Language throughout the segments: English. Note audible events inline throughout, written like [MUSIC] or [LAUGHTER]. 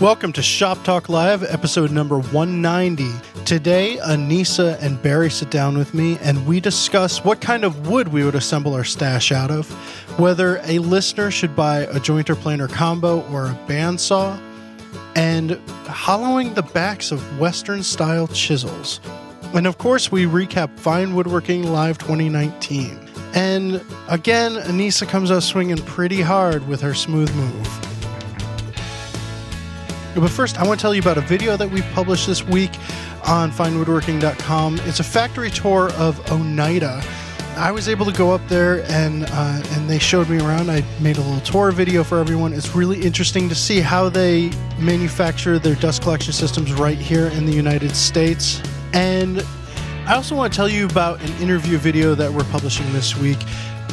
Welcome to Shop Talk Live, episode number 190. Today, Anissa and Barry sit down with me and we discuss what kind of wood we would assemble our stash out of, whether a listener should buy a jointer planer combo or a bandsaw, and hollowing the backs of Western style chisels. And of course, we recap Fine Woodworking Live 2019. And again, Anissa comes out swinging pretty hard with her smooth move. But first, I want to tell you about a video that we published this week on finewoodworking.com. It's a factory tour of Oneida. I was able to go up there and uh, and they showed me around. I made a little tour video for everyone. It's really interesting to see how they manufacture their dust collection systems right here in the United States. And I also want to tell you about an interview video that we're publishing this week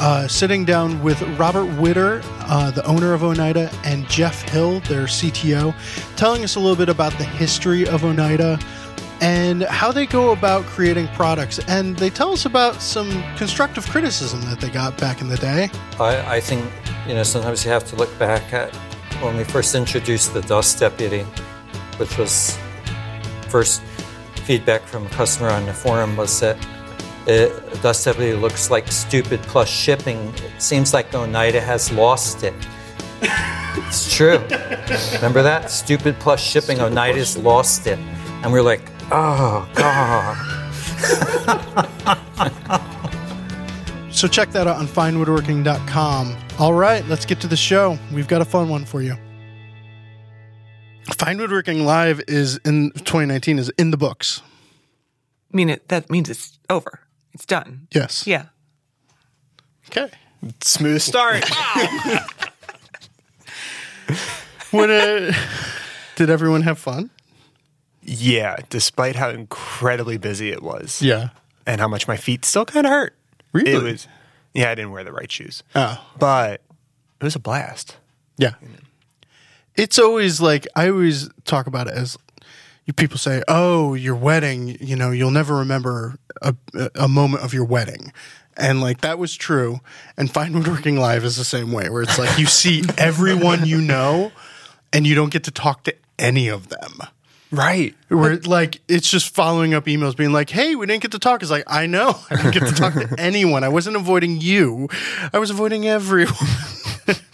uh, sitting down with Robert Witter, uh, the owner of Oneida, and Jeff Hill, their CTO, telling us a little bit about the history of Oneida and how they go about creating products. And they tell us about some constructive criticism that they got back in the day. I, I think, you know, sometimes you have to look back at when we first introduced the Dust Deputy, which was first feedback from a customer on the forum was that it, Dust Deputy looks like stupid plus shipping. It seems like Oneida has lost it. it's true. Remember that? Stupid plus shipping, Stupid Oneida's lost it. And we're like, oh, God. so check that out on finewoodworking.com. All right, let's get to the show. We've got a fun one for you. Fine Woodworking Live is in 2019 is in the books. I mean, it, that means it's over. It's done. Yes. Yeah. Okay. Smooth start. [LAUGHS] [LAUGHS] what uh, did everyone have fun? Yeah, despite how incredibly busy it was. Yeah. And how much my feet still kind of hurt. Really? It was Yeah, I didn't wear the right shoes. Oh. But it was a blast. Yeah. It's always like I always talk about it as people say, "Oh, your wedding, you know, you'll never remember a, a moment of your wedding." And like that was true. And Fine Woodworking Live is the same way, where it's like you see everyone you know, and you don't get to talk to any of them. Right. Where like it's just following up emails being like, hey, we didn't get to talk. It's like, I know. I didn't get to talk to [LAUGHS] anyone. I wasn't avoiding you. I was avoiding everyone. [LAUGHS]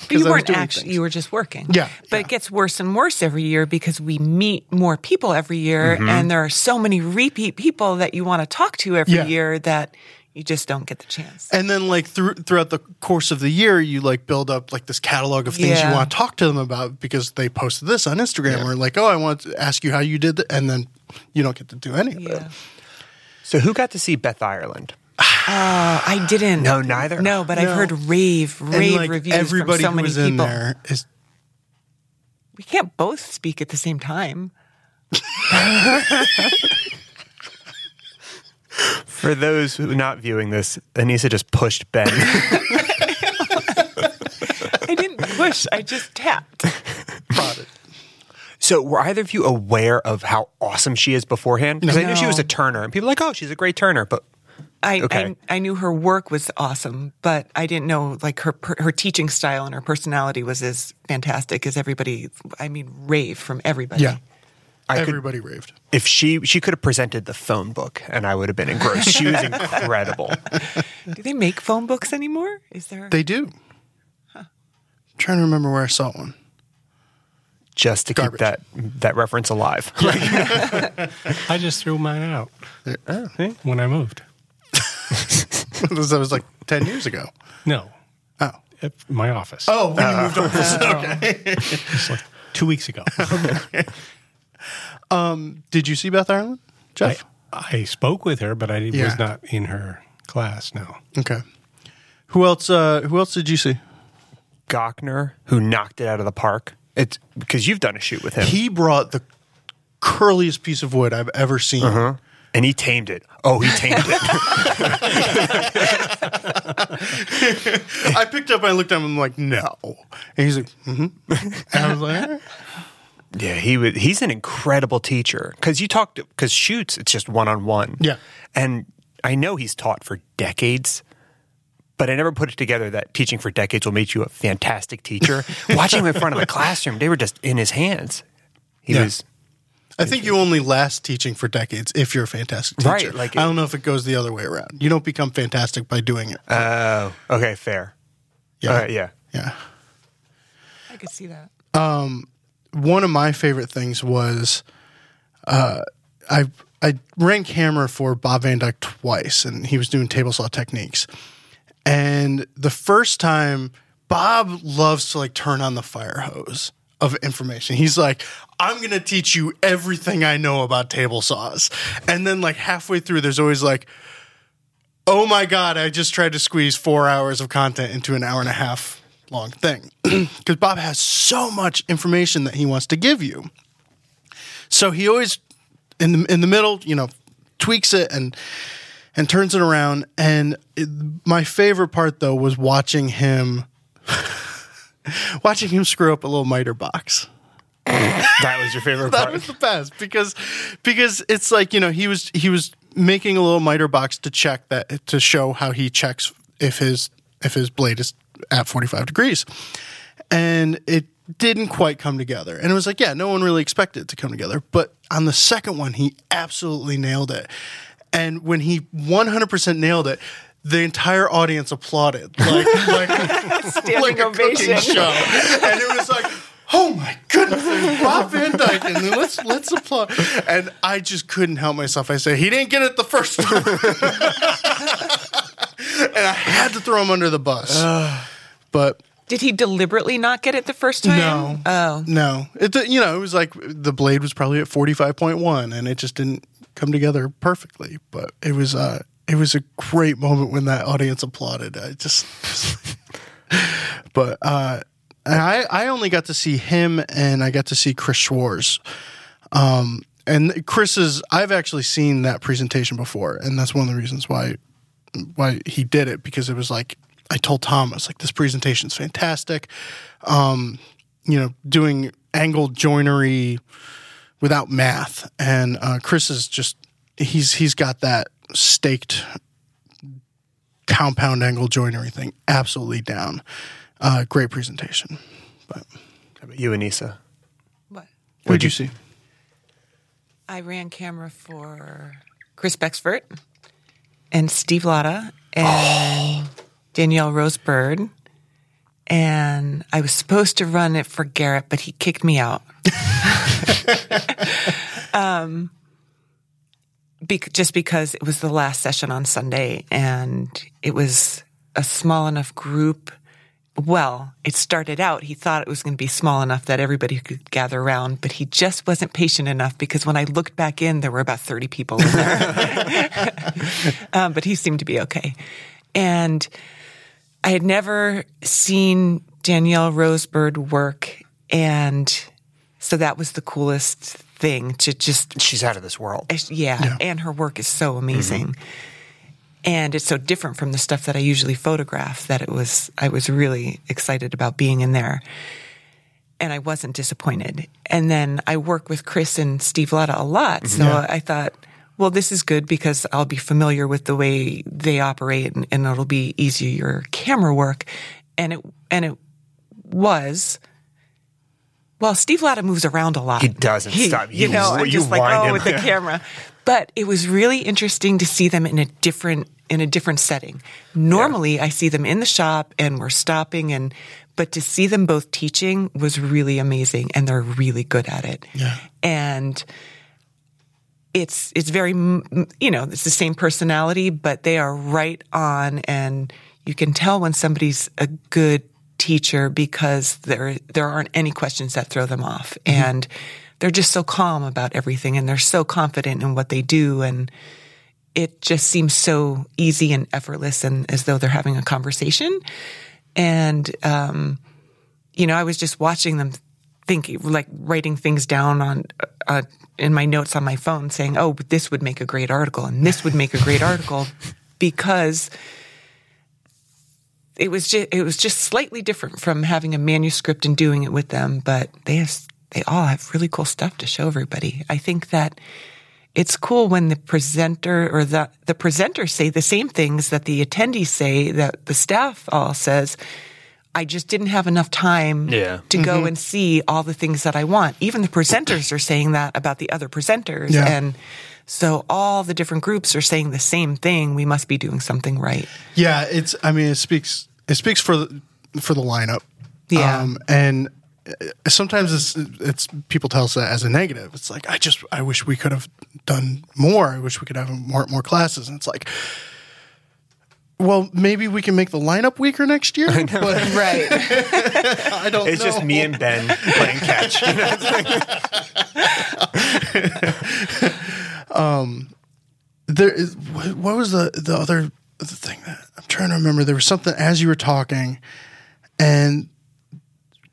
But you weren't actually things. you were just working. Yeah. But yeah. it gets worse and worse every year because we meet more people every year mm-hmm. and there are so many repeat people that you want to talk to every yeah. year that you just don't get the chance. And then like through, throughout the course of the year, you like build up like this catalog of things yeah. you want to talk to them about because they posted this on Instagram yeah. or like, oh, I want to ask you how you did it. And then you don't get to do any of yeah. it. So who got to see Beth Ireland? Uh, I didn't. No, neither. No, but no. I've heard rave, rave like reviews everybody from so many people. in there is. We can't both speak at the same time. [LAUGHS] For those who not viewing this, Anissa just pushed Ben. [LAUGHS] I didn't push, I just tapped. So, were either of you aware of how awesome she is beforehand? Because no. I knew she was a turner, and people were like, "Oh, she's a great turner," but I, okay. I, I knew her work was awesome, but I didn't know like her her teaching style and her personality was as fantastic as everybody. I mean, rave from everybody. Yeah, I everybody could, raved. If she she could have presented the phone book, and I would have been engrossed. she was [LAUGHS] incredible. do they make phone books anymore? Is there? They do. Huh. I'm trying to remember where I saw one. Just to Garbage. keep that that reference alive. [LAUGHS] I just threw mine out oh, when I moved. [LAUGHS] that was like 10 years ago. No. Oh. At my office. Oh, when you moved uh, office. okay. Just like two weeks ago. okay. Um, did you see Beth Ireland, Jeff? I, I spoke with her, but I yeah. was not in her class, no. Okay. Who else uh, who else did you see? Gochnour, who knocked it out of the park. It's because you've done a shoot with him. He brought the curliest piece of wood I've ever seen. Uh-huh and he tamed it. Oh, he tamed it. [LAUGHS] I picked up and I looked at him I'm like, no. And he's like, mm-hmm. And I was like, yeah, he would. He's an incredible teacher because you talked because shoots it's just one on one. Yeah, and I know he's taught for decades, but I never put it together that teaching for decades will make you a fantastic teacher. [LAUGHS] Watching him in front of the classroom, they were just in his hands. He Yeah. was I think you only last teaching for decades if you're a fantastic teacher. Right, like- I don't know if it goes the other way around. You don't become fantastic by doing it. Oh, okay, fair. yeah, All right, yeah. yeah. I could see that. Um, one of my favorite things was uh, I I ran camera for Bob Van Dyke twice, and he was doing table saw techniques. And the first time, Bob loves to like turn on the fire hose of information. He's like, "I'm gonna teach you everything I know about table saws," and then like halfway through, there's always like. Oh my God, I just tried to squeeze four hours of content into an hour and a half long thing. [CLEARS THROAT] Because Bob has so much information that he wants to give you. So he always in the in the middle, you know, tweaks it and and turns it around. And it, my favorite part though was watching him [LAUGHS] watching him screw up a little miter box. That was your favorite [LAUGHS] That part. was the best because because it's like you know he was he was making a little miter box to check that to show how he checks if his if his blade is at 45 degrees. And it didn't quite come together. And it was like yeah no one really expected it to come together. But on the second one he absolutely nailed it. And when he 100% nailed it the entire audience applauded. Like like [LAUGHS] like a cooking show. And it was like oh my goodness there's Bob Van Dyke and let's let's applaud. And I just couldn't help myself. I said he didn't get it the first time [LAUGHS] and I had to throw him under the bus but Did he deliberately not get it the first time? no. Oh. No. It you know, it was like the blade was probably at 45.1 and it just didn't come together perfectly, but it was uh it was a great moment when that audience applauded. I just [LAUGHS] But uh and I I only got to see him and I got to see Chris Schwarz. Um and Chris is I've actually seen that presentation before and that's one of the reasons why why he did it because it was like I told Thomas like this presentation's fantastic. Um, you know, doing angled joinery without math, and uh, Chris is just he's he's got that staked compound angle joinery thing absolutely down. Uh, great presentation. But How about you, Anissa? What? what did you see? I ran camera for Chris Becksvoort and Steve Latta and Danielle Rose Byrd. And I was supposed to run it for Garrett, but he kicked me out. [LAUGHS] um, bec- just because it was the last session on Sunday and it was a small enough group. Well, it started out, he thought it was going to be small enough that everybody could gather around, but he just wasn't patient enough because when I looked back in, there were about 30 people in there. [LAUGHS] um, but he seemed to be okay. And I had never seen Danielle Rose Byrd work. And so that was the coolest thing to just She's out of this world. yeah, and her work is so amazing. And it's so different from the stuff that I usually photograph that it was I was really excited about being in there. And I wasn't disappointed. And then I work with Chris and Steve Latta a lot. Mm-hmm. So I thought, well, this is good because I'll be familiar with the way they operate and, and it'll be easier your camera work. And it and it was well, Steve Latta moves around a lot. He doesn't stop. You You- know, I'm you just like, oh, with the camera. But it was really interesting to see them in a different in a different setting. Normally, I see them in the shop and we're stopping and but to see them both teaching was really amazing and they're really good at it. Yeah. And it's it's very you know it's the same personality but they are right on and you can tell when somebody's a good teacher because there there aren't any questions that throw them off mm-hmm. and they're just so calm about everything and they're so confident in what they do and it just seems so easy and effortless and as though they're having a conversation and um you know, I was just watching them thinking, like writing things down on uh, in my notes on my phone, saying, "Oh, but this would make a great article, and this would make a great article," [LAUGHS] because it was just it was just slightly different from having a manuscript and doing it with them. But they have, they all have really cool stuff to show everybody. I think that it's cool when the presenter or the the presenters say the same things that the attendees say that the staff all says I just didn't have enough time Yeah. to Mm-hmm. go and see all the things that I want. Even the presenters are saying that about the other presenters. Yeah. And so all the different groups are saying the same thing. We must be doing something right. Yeah, it's. I mean, it speaks. It speaks for the for the lineup. Yeah. Um, and sometimes it's it's people tell us that as a negative. It's like I just I wish we could have done more. I wish we could have more more classes. And it's like, well, maybe we can make the lineup weaker next year. [LAUGHS] But Right. [LAUGHS] I don't. It's know. just me and Ben playing catch. You know, it's [LAUGHS] like- um, there is what what was the the other the thing that I'm trying to remember there was something as you were talking and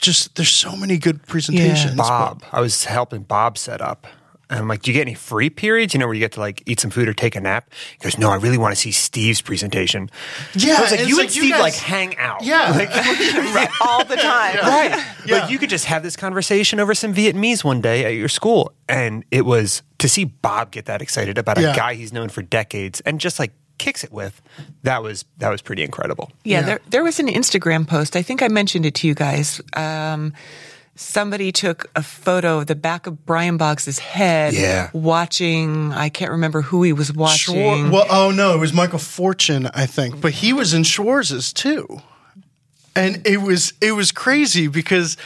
just there's so many good presentations Bob. I was helping Bob set up. And I'm like, do you get any free periods? You know, where you get to like eat some food or take a nap? He goes, no, I really want to see Steve's presentation. yeah I was like, you it's and Steve guys- like hang out. yeah [LAUGHS] [LAUGHS] all the time. Right. Yeah. Like you could just have this conversation over some Vietnamese one day at your school. And it was to see Bob get that excited about a Yeah. guy he's known for decades and just like kicks it with. That was that was pretty incredible. Yeah, Yeah. There, there was an Instagram post. I think I mentioned it to you guys. Um, somebody took a photo of the back of Brian Boggs' head Yeah. watching, I can't remember who he was watching. Schwar- well oh no it was Michael Fortune I think but he was in Schwarz's too and it was it was crazy because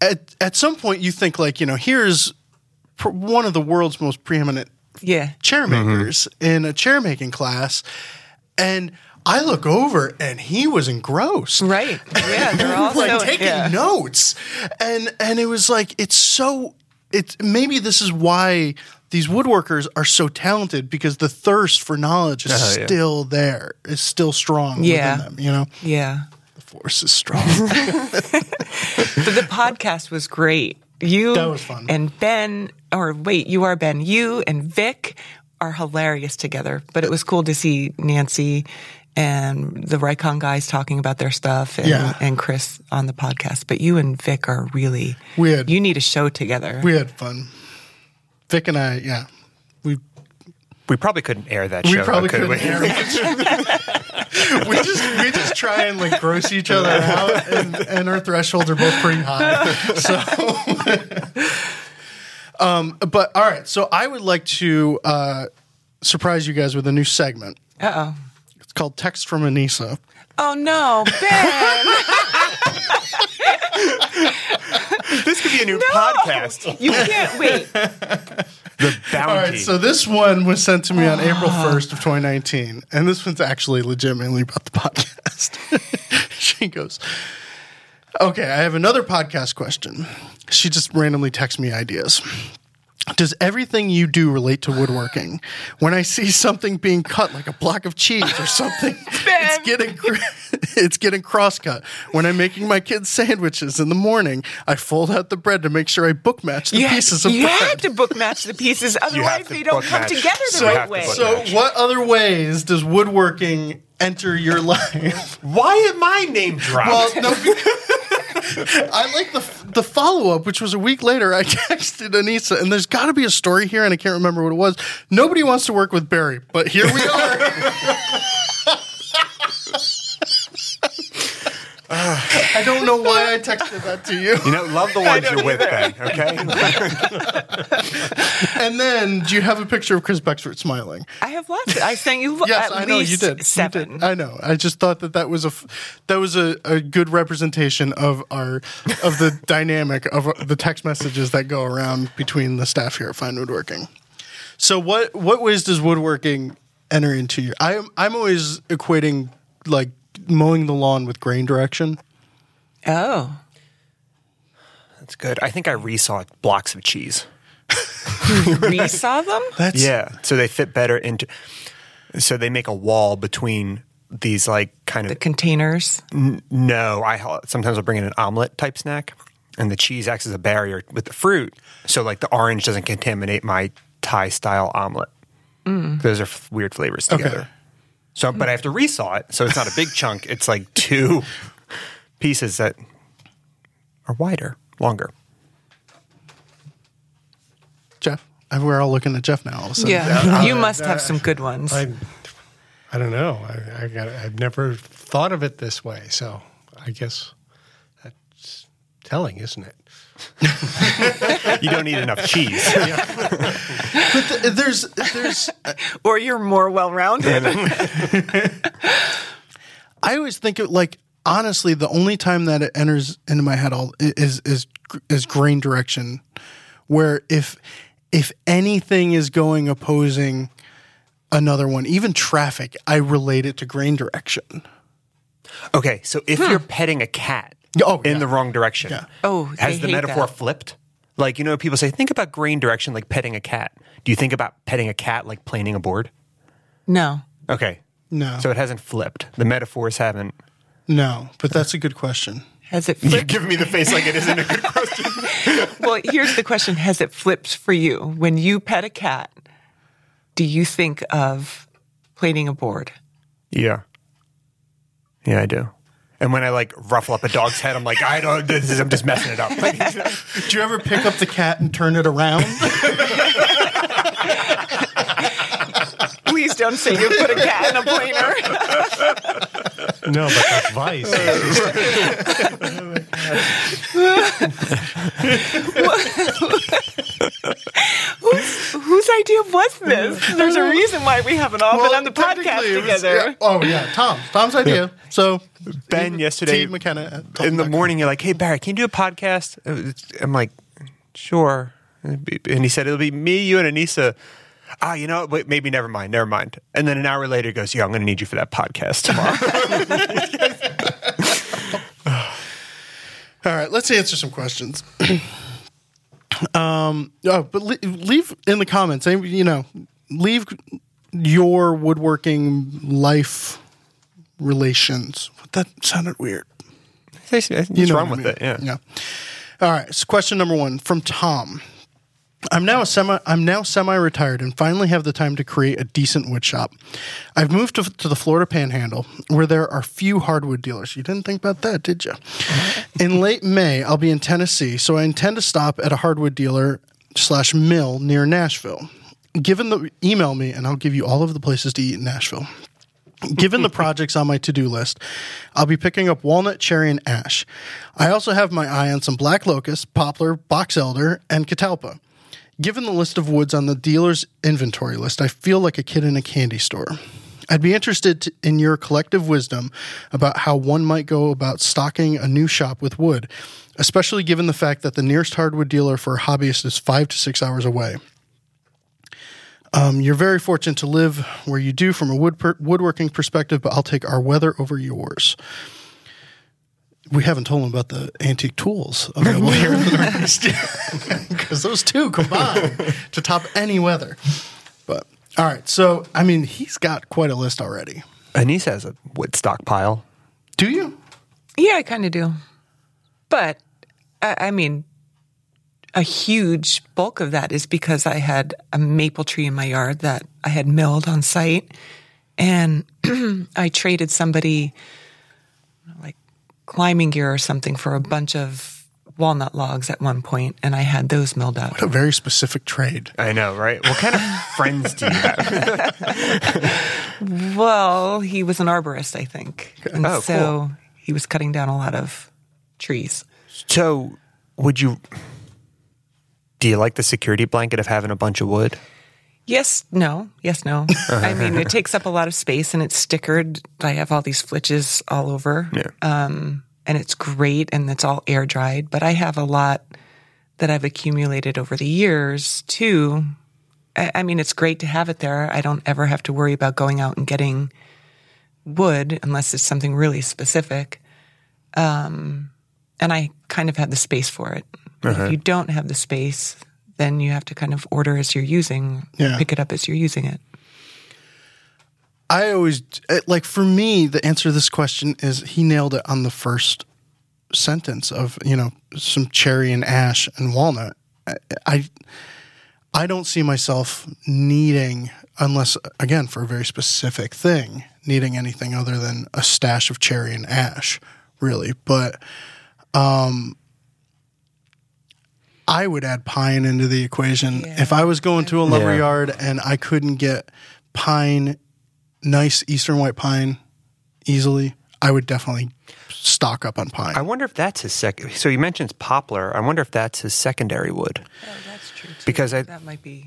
at at some point you think like you know here's pr- one of the world's most preeminent yeah. chair makers in a chair making class and I look over and he was engrossed. Right. Yeah. They're [LAUGHS] all like so- taking yeah. notes. And and it was like it's so it's maybe this is why these woodworkers are so talented because the thirst for knowledge is [LAUGHS] Oh, yeah. still there, is still strong Yeah. within them, you know? Yeah. The force is strong. [LAUGHS] But the podcast was great. You That was fun. and Ben, or wait, you are Ben. You and Vic are hilarious together. But it was cool to see Nancy and the Rikon guys talking about their stuff and, Yeah. and Chris on the podcast. But you and Vic are really We had- you need a show together. we had fun. Vic and I, yeah. We We probably couldn't air that we show. probably though, could couldn't we? [LAUGHS] air [LAUGHS] we just we just try and like gross each other out and, and our thresholds are both pretty high [LAUGHS] so [LAUGHS] um but all right so i would like to uh surprise you guys with a new segment Uh oh. it's called text from anisa Oh no, Ben! This could be a new podcast. you can't wait. The bounty. [LAUGHS] all right so this one was sent to me on april ah. 1st of 2019 and this one's actually legitimately about the [LAUGHS] podcast. [LAUGHS] She goes okay i have another podcast question. She just randomly texts me ideas Does everything you do relate to woodworking? When I see something being cut, like a block of cheese or something, [LAUGHS] it's getting [LAUGHS] it's getting cross cut. When I'm making my kids sandwiches in the morning, I fold out the bread to make sure I book match the You, pieces of you bread. have to book match the pieces, otherwise they don't come match. together the So right way. so, what other ways does woodworking enter your [LAUGHS] life? Why am I name dropped? Well, no. I like the the follow up, which was a week later. I [LAUGHS] texted Anissa, and there's got to be a story here, and I can't remember what it was. Nobody wants to work with Barry, but here we are. [LAUGHS] I don't know why I texted that to you. you know, love the [LAUGHS] ones you're with, Ben. Okay. [LAUGHS] And then, do you have a picture of Chris Becksvoort smiling? I have lots. Of, I sent you Yes, at I know you least did. You seven. did. I know. I just thought that that was a f- that was a, a good representation of our of the [LAUGHS] dynamic of uh, the text messages that go around between the staff here at Fine Woodworking. So what what ways does woodworking enter into your? I'm I'm always equating like mowing the lawn with grain direction. Oh, That's good. I think I resaw blocks of cheese. [LAUGHS] resaw them. That's Yeah. So they fit better into. So they make a wall between these like kind of The of. containers. No, I sometimes I'll bring in an omelet type snack, and the cheese acts as a barrier with the fruit. So like the orange doesn't contaminate my Thai style omelet. Mm. Those are f- weird flavors Okay. Together. So, but I have to resaw it, so it's not a big chunk. It's like two pieces that are wider, longer. Jeff. We're all looking at Jeff now. All of a sudden. Yeah, you must have some good ones. I, I don't know. I, I got. I've never thought of it this way, so I I guess that's telling, isn't it? [LAUGHS] You don't need enough cheese. [LAUGHS] But th- there's there's uh, [LAUGHS] Or you're more well rounded. I always think it like honestly the only time that it enters into my head all is is is grain direction where if if anything is going opposing another one even traffic I relate it to grain direction. Okay, so if hmm. you're petting a cat Oh, in yeah. the wrong direction, Yeah. Oh, I has the hate metaphor that. flipped? Like, you know, people say, think about grain direction like petting a cat. Do you think about petting a cat like planing a board? No. Okay. No. So it hasn't flipped. The metaphors haven't. No, but that's a good question. Has it [LAUGHS] You're flipped? me the face like it isn't a good question. [LAUGHS] well, here's the question Has it flipped for you? When you pet a cat, do you think of planing a board? yeah. Yeah, I do. And when I like ruffle up a dog's head, I'm like, I don't, this is, I'm just messing it up. Like, [LAUGHS] Do you ever pick up the cat and turn it around? [LAUGHS] Please don't say you put a cat in a planer. [LAUGHS] No, but that's vice. Whose idea was this? There's a reason why we haven't all been on the podcast was- together. yeah. Oh yeah, Tom. Tom's idea. So Ben, yesterday T. McKenna in the McKenna. morning, you're like, hey, Barry, can you do a podcast? Uh, I'm like, sure. And he said, it'll be me, you, and Anissa. Ah, you know, what? wait, maybe never mind, never mind. And then an hour later, he goes, yeah, I'm going to need you for that podcast tomorrow. [LAUGHS] All right, let's answer some questions. [CLEARS THROAT] um, oh, but le- leave in the comments. eh, You know, leave your woodworking life relations. That sounded weird. What's You know wrong what I with mean. it? Yeah. All right. So question number one from Tom. I'm now a semi. I'm now semi-retired and finally have the time to create a decent wood shop. I've moved to, to the Florida Panhandle, where there are few hardwood dealers. You didn't think about that, did you? Mm-hmm. in late May, I'll be in Tennessee, so I intend to stop at a hardwood dealer slash mill near Nashville. Given the email me, and I'll give you all of the places to eat in Nashville. Given the [LAUGHS] projects on my to do list, I'll be picking up walnut, cherry, and ash. I also have my eye on some black locust, poplar, box elder, and catalpa. Given the list of woods on the dealer's inventory list, I feel like a kid in a candy store. I'd be interested in your collective wisdom about how one might go about stocking a new shop with wood, especially given the fact that the nearest hardwood dealer for a hobbyist is five to six hours away. Um, you're very fortunate to live where you do from a wood per- woodworking perspective, but I'll take our weather over yours. We haven't told them about the antique tools available here in the [LAUGHS] Northeast [LAUGHS] because those two combine to top any weather. But all right, so I mean, he's got quite a list already. Anissa has a wood stockpile. Do you? Yeah, I kind of do. But I, I mean, a huge bulk of that is because I had a maple tree in my yard that I had milled on site, and [CLEARS THROAT] I traded somebody like climbing gear or something for a bunch of walnut logs at one point, and I had those milled up. A very specific trade. I know, right? What kind of friends do you have? [LAUGHS] Well, he was an arborist, I think, and Oh, so cool. he was cutting down a lot of trees. So, would you? Do you like the security blanket of having a bunch of wood? Yes, no, yes, no. [LAUGHS] I mean, it takes up a lot of space and it's stickered. I have all these flitches all over. Yeah. Um, and it's great and it's all air dried, but I have a lot that I've accumulated over the years too. I, I mean, it's great to have it there. I don't ever have to worry about going out and getting wood unless it's something really specific. Um, and I kind of have the space for it. If you don't have the space, then you have to kind of order as you're using, Yeah. pick it up as you're using it. I always uh, like for me the answer to this question is he nailed it on the first sentence of you know some cherry and ash and walnut. I, I don't see myself needing unless again for a very specific thing needing anything other than a stash of cherry and ash really but um I would add pine into the equation. Yeah. If I was going to a lumber Yeah. yard and I couldn't get pine, nice eastern white pine easily, I would definitely stock up on pine. I wonder if that's his second. So he mentions poplar. I wonder if that's his secondary wood. Oh, that's true. Too. Because I- that might be.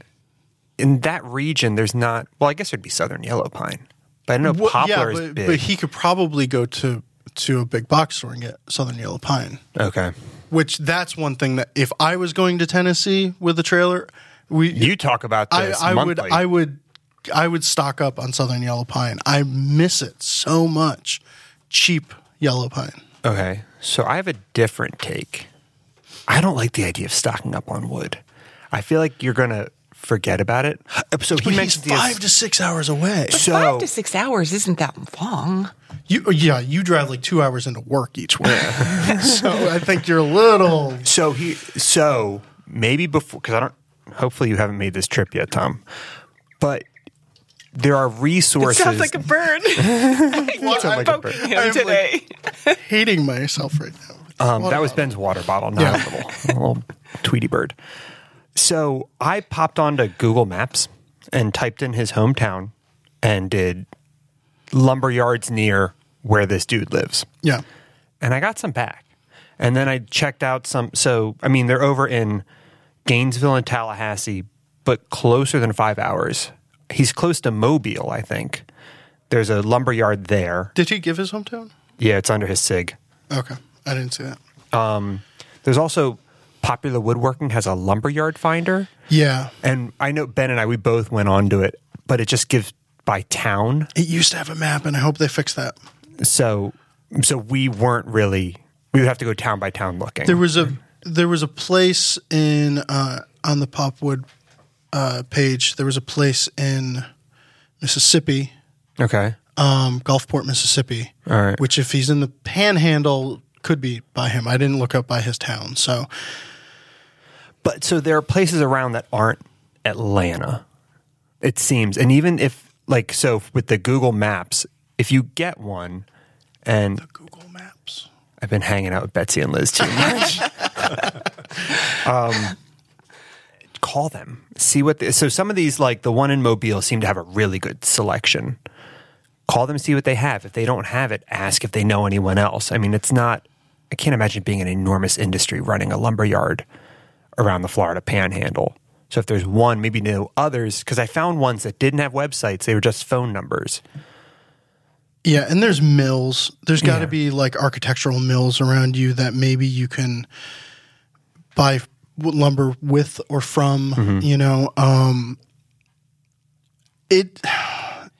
In that region, there's not. Well, I guess there'd be southern yellow pine, but I know Well, poplar yeah, is but, big. but he could probably go to to a big box store and get southern yellow pine. okay, Which that's one thing that if I was going to Tennessee with a trailer, we you talk about I, this I would monthly. I would I would stock up on southern yellow pine. I miss it so much. Cheap yellow pine. Okay, so I have a different take. I don't like the idea of stocking up on wood. I feel like you're gonna forget about it. So he But he's mentions he has- five to six hours away. So Five to six hours isn't that long. You yeah, you drive like two hours into work each way. [LAUGHS] so I think you're a little So he so maybe before because I don't. Hopefully you haven't made this trip yet, Tom. But there are resources. Sounds like a bird. [LAUGHS] [LAUGHS] What? Sounds like a I'm bird. him I'm, today. hating myself right now. Um, that was Ben's water bottle, not Yeah. a little, a little Tweety bird. So I popped onto Google Maps and typed in his hometown and did lumber yards near where this dude lives. Yeah. and I got some back. And then I checked out some. So, I mean, they're over in Gainesville and Tallahassee, but closer than five hours. He's close to Mobile, I think. There's a lumber yard there. Did he give his hometown? Yeah, it's under his SIG. Okay. I didn't see that. Um, there's also Popular Woodworking has a lumberyard finder. Yeah. And I know Ben and I, we both went onto it, but it just gives by town. It used to have a map and I hope they fix that. So, so we weren't really, we would have to go town by town looking. There was a there was a place in uh, on the Popwood uh, page. There was a place in Mississippi, okay. um, Gulfport, Mississippi. All right. Which, if he's in the Panhandle, could be by him. I didn't look up by his town, so But so there are places around that aren't Atlanta, it seems. And even if, like, so with the Google Maps, if you get one, and The Google Maps. I've been hanging out with Betsy and Liz too much, [LAUGHS] um, call them, see what. They, so some of these, like the one in Mobile, seem to have a really good selection. Call them, see what they have. If they don't have it, ask if they know anyone else. I mean, it's not. I can't imagine being an enormous industry running a lumber yard around the Florida Panhandle. So if there's one, maybe know others because I found ones that didn't have websites; they were just phone numbers. Yeah, and there's mills. There's got to Yeah. be like architectural mills around you that maybe you can buy lumber with or from. Mm-hmm. You know, um, it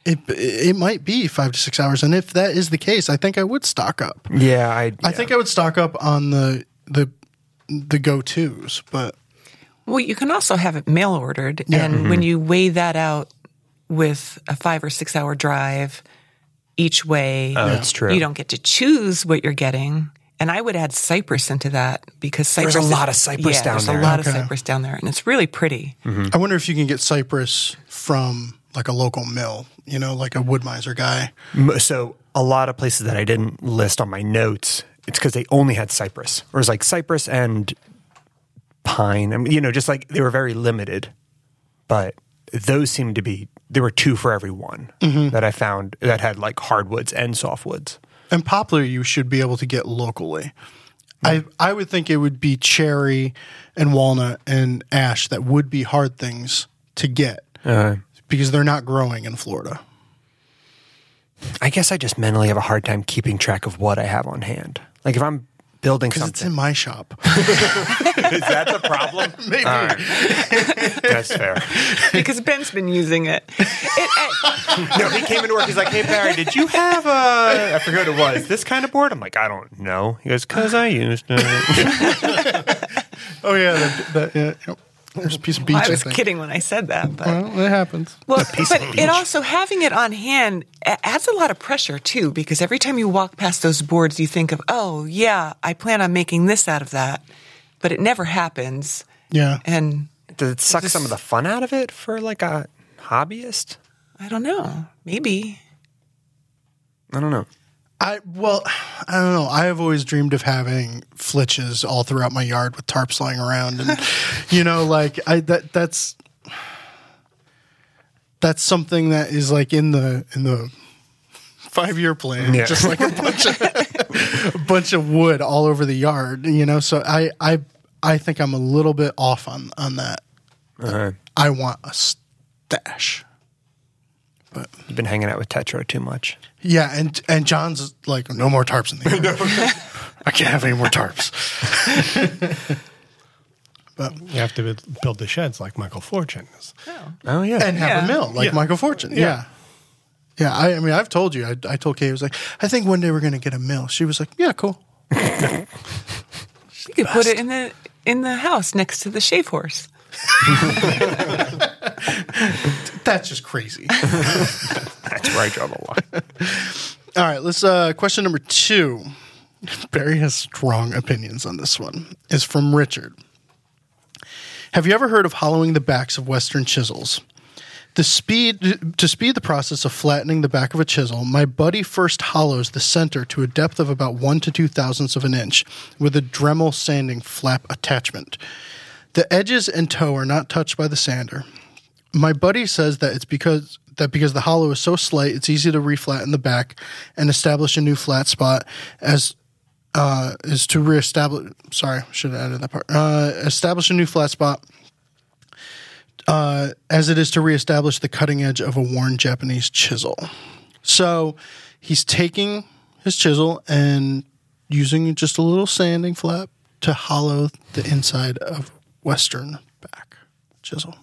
it it might be five to six hours, and if that is the case, I think I would stock up. Yeah, I. I think I would stock up on the the the go tos, but Well, you can also have it mail ordered, and Mm-hmm. when you weigh that out with a five or six hour drive each way, Oh, that's true. You don't get to choose what you're getting. And I would add cypress into that because cypress. a lot of cypress yeah, down there's there. a lot Okay. of cypress down there, and it's really pretty. I wonder if you can get cypress from like a local mill. You know, like a Wood-Mizer guy. So a lot of places that I didn't list on my notes, it's because they only had cypress, or it was like cypress and pine. I mean, you know, just like they were very limited. But those seemed to be there were two for every one that I found that had like hardwoods and softwoods. And poplar you should be able to get locally. I I would think it would be cherry and walnut and ash that would be hard things to get Uh, because they're not growing in Florida. I guess I just mentally have a hard time keeping track of what I have on hand. Like if I'm building Because it's in my shop. [LAUGHS] is that the problem? [LAUGHS] Maybe. That's fair. [LAUGHS] because Ben's been using it. it I, No, he came into work. He's like, "Hey Barry, did you have a? I forget what it was. This kind of board?" I'm like, "I don't know." He goes, "Cause I used it." Oh yeah, that, that, yeah. Yep. There's a piece of beach. I was think. kidding when I said that, but Well, it happens. well, but it also having it on hand adds a lot of pressure too, because every time you walk past those boards, you think of, oh yeah, I plan on making this out of that, but it never happens, Yeah. and Does it suck Just- some of the fun out of it for like a hobbyist? I don't know, maybe. I don't know. I well, I don't know. I have always dreamed of having flitches all throughout my yard with tarps lying around, and [LAUGHS] you know, like I that that's that's something that is like in the in the five year plan, Yeah. just like a bunch of a bunch of wood all over the yard. You know, so I I I think I'm a little bit off on on that. Uh-huh. I want a stash. But You've been hanging out with Tetra too much. yeah, and and John's like, no more tarps in the [LAUGHS] yard. I can't have any more tarps. [LAUGHS] but You have to build the sheds like Michael Fortune is. Oh, oh yeah. and have Yeah. a mill like Yeah. Michael Fortune. Yeah. Yeah, I, I mean, I've told you. I, I told Kay, I was like, I think one day we're going to get a mill. She was like, Yeah, cool. [LAUGHS] You could put it in the in the house next to the shave horse. [LAUGHS] That's just crazy. That's where I draw the line. All right, let's. Uh, question number two. Barry has strong opinions on this one. Is from Richard. Have you ever heard of hollowing the backs of Western chisels? The speed to speed the process of flattening the back of a chisel, my buddy first hollows the center to a depth of about one to two thousandths of an inch with a Dremel sanding flap attachment. The edges and toe are not touched by the sander. My buddy says that it's because that because the hollow is so slight, it's easy to reflatten the back and establish a new flat spot as uh, is to reestablish. Sorry, should have added that part. Uh, establish a new flat spot. Uh, as it is to reestablish the cutting edge of a worn Japanese chisel. So he's taking his chisel and using just a little sanding flap to hollow the inside of Western back chisel.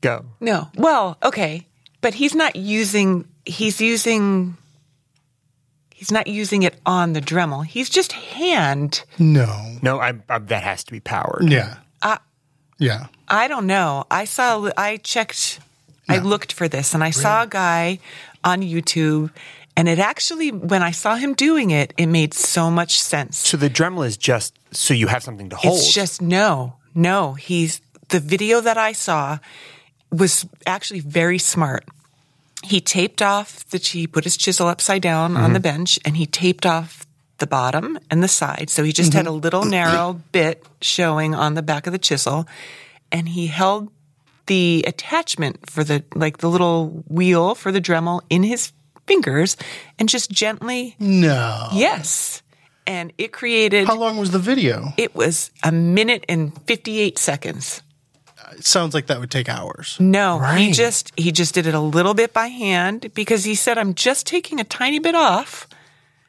Go. No. Well, okay, but he's not using. He's using. He's not using it on the Dremel. He's just hand. No. No, I, I, that has to be powered. Yeah. Uh, yeah. I don't know. I saw. I checked. I looked for this, and I saw a guy on YouTube, and it actually, when I saw him doing it, it made so much sense. So the Dremel is just so you have something to hold. It's just no, no. He's the video that I saw was actually very smart. He taped off the he put his chisel upside down on the mm-hmm. bench and he taped off the bottom and the side. So he just had a mm-hmm. little [CLEARS THROAT] narrow bit showing on the back of the chisel and he held the attachment for the like the little wheel for the Dremel in his fingers and just gently No. yes. And it created How long was the video? it was a minute and 58 seconds. It sounds like that would take hours. No, he just he just did it a little bit by hand because he said I'm just taking a tiny bit off.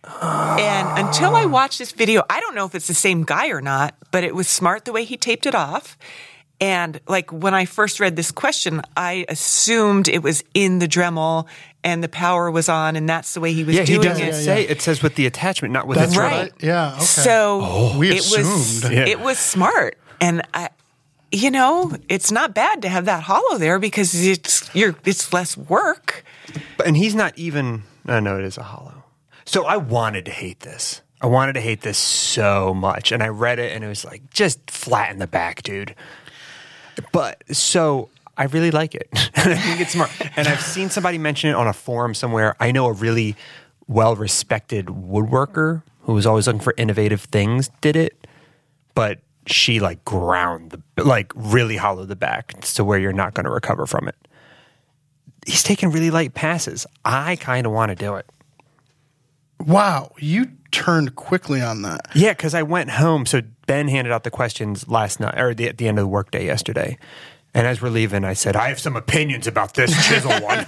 And until I watched this video, I don't know if it's the same guy or not, but it was smart the way he taped it off. And like when I first read this question, I assumed it was in the Dremel and the power was on and that's the way he was yeah, he doing doesn't it. say it says with the attachment, not with That's the Right. right. Yeah. Okay. So oh. We it was. Yeah. it was smart, and I, you know, it's not bad to have that hollow there because it's you're it's less work. And he's not even. I know it is a hollow. So I wanted to hate this. I wanted to hate this so much, and I read it, and it was like just flat in the back, dude. But so I really like it, and [LAUGHS] I think it's smart. And I've seen somebody mention it on a forum somewhere. I know a really well-respected woodworker who was always looking for innovative things did it, but she like ground the like really hollowed the back to where you're not going to recover from it he's taking really light passes. I kind of want to do it. Wow. You turned quickly on that. Yeah, because I went home. So Ben handed out the questions last night, or the, at the end of the workday yesterday. And as we're leaving, I said, I have some opinions about this chisel one. [LAUGHS]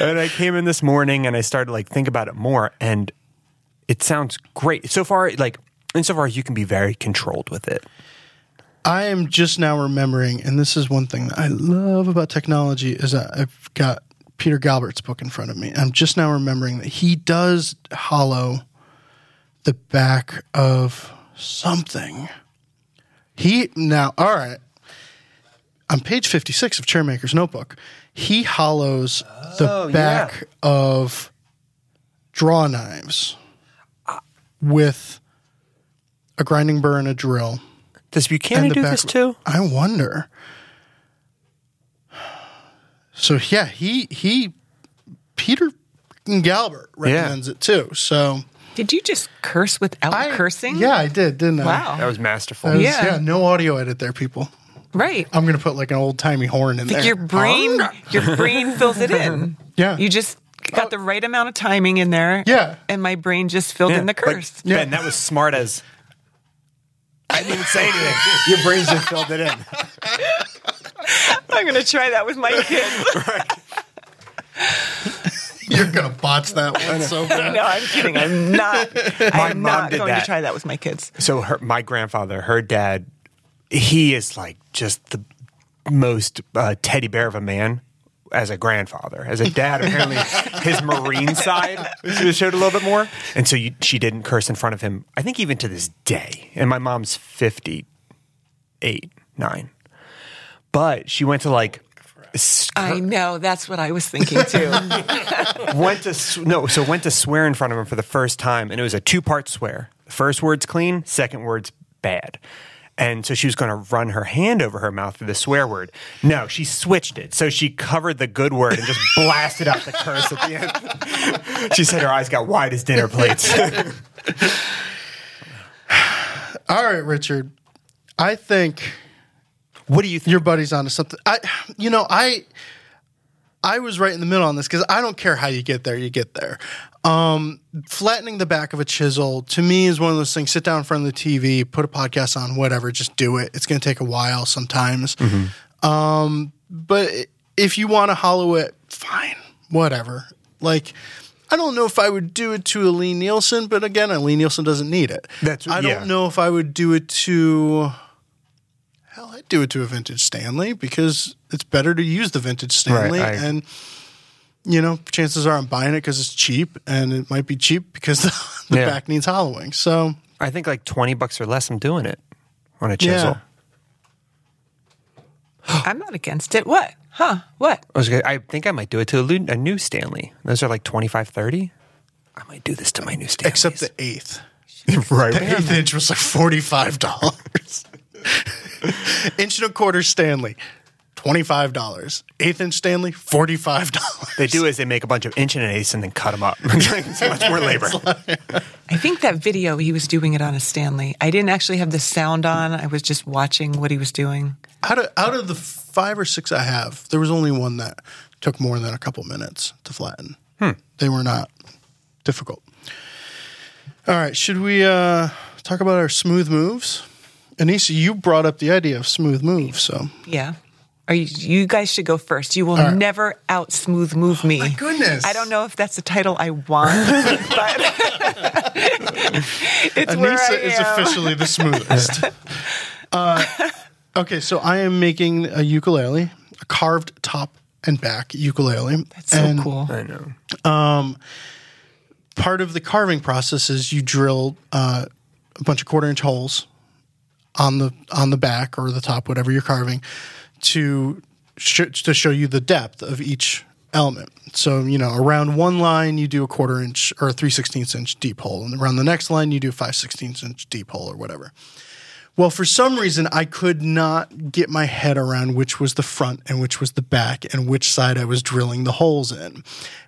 and I came in this morning and I started like think about it more. And it sounds great. So far, like, insofar as you can be very controlled with it. I am just now remembering, and this is one thing that I love about technology is that I've got Peter Galbert's book in front of me. I'm just now remembering that he does hollow the back of something. He now, all right. On page 56 of Chairmaker's notebook, he hollows the oh, back of draw knives with a grinding burr and a drill. Does Buchanan do back- this too? I wonder. So yeah, he he Peter Galbert recommends it too. So Did you just curse without I cursing? Yeah, I did, didn't I? Wow. That was masterful. That was- Yeah. yeah, no audio edit there, people. Right. I'm gonna put like an old timey horn in there. Your brain, your brain fills it in. [LAUGHS] Yeah. You just got uh, the right amount of timing in there. Yeah. And my brain just filled in the Like, curse. Ben, that was smart as. I didn't even say anything. [LAUGHS] Your brains just filled it in. [LAUGHS] I'm going to try that with my [LAUGHS] kids. You're gonna botch that one so [LAUGHS] bad. no, I'm kidding. I'm not. [LAUGHS] My I'm mom not did going that. to try that with my kids. So her, my grandfather, her dad, he is like just the most uh, teddy bear of a man as a grandfather. As a dad, apparently his marine side was showed a little bit more, and so you, she didn't curse in front of him. I think even to this day. And my mom's fifty eight, nine, but she went to like. I know. That's what I was thinking too. [LAUGHS] went to s- no, so went to swear in front of him for the first time, and it was a two part swear. The first word's clean, second word's bad. And so she was going to run her hand over her mouth for the swear word. No, she switched it. So she covered the good word and just blasted out the curse at the end. [LAUGHS] she said her eyes got wide as dinner plates. [LAUGHS] All right, Richard. I think what do you think? your buddy's onto something. I, you know, I, I was right in the middle on this because I don't care how you get there, you get there. Um, flattening the back of a chisel to me is one of those things. Sit down in front of the TV, put a podcast on, whatever. Just do it. It's going to take a while sometimes. Um, but if you want to hollow it, fine, whatever. Like. I don't know if I would do it to a Lie-Nielsen, but again, a Lie-Nielsen doesn't need it. That's- I yeah. don't know if I would do it to Hell, I'd do it to a vintage Stanley because it's better to use the vintage Stanley. I- and, you know, chances are I'm buying it because it's cheap and it might be cheap because [LAUGHS] the Yeah. back needs hollowing. So, I think like 20 bucks or less, I'm doing it on a chisel. Yeah. [GASPS] I'm not against it. What? Huh? What? I, was gonna, I think I might do it to a, a new Stanley. Those are like 25, 30. I might do this to my new Stanley. except the eighth. [LAUGHS] right. The eighth inch was like $45. [LAUGHS] [LAUGHS] inch and a quarter Stanley, $25. Eighth inch Stanley, $45. They do is they make a bunch of inch and an eighth and then cut them up. [LAUGHS] it's much more labor. [LAUGHS] I think that video he was doing it on a Stanley. I didn't actually have the sound on. I was just watching what he was doing. Out of, out of the five or six I have, there was only one that took more than a couple minutes to flatten. They were not difficult. All right, should we uh, talk about our smooth moves? Anissa, you brought up the idea of smooth move, so Yeah. Are you, you guys should go first. You will right. never out smooth move me. my goodness. I don't know if that's the title I want, [LAUGHS] but [LAUGHS] it's where I Anissa is am. officially the smoothest. [LAUGHS] uh, okay, so I am making a ukulele, a carved top and back ukulele. That's so And cool. I know. Part of the carving process is you drill uh, a bunch of quarter inch holes on the on the back or the top, whatever you're carving, to sh- to show you the depth of each element. So you know, around one line you do a quarter inch or a three sixteenths inch deep hole, and around the next line you do a five sixteenths inch deep hole or whatever. Well, for some reason, I could not get my head around which was the front and which was the back and which side I was drilling the holes in.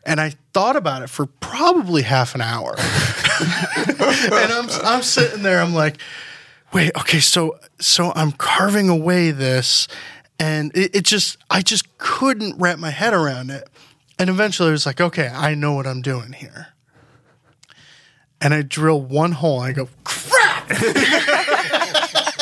And I thought about it for probably half an hour. [LAUGHS] and I'm, I'm sitting there, I'm like, wait, okay, so so I'm carving away this, and it, it just I just couldn't wrap my head around it. And eventually I was like, okay, I know what I'm doing here. And I drill one hole and I go, crap! [LAUGHS]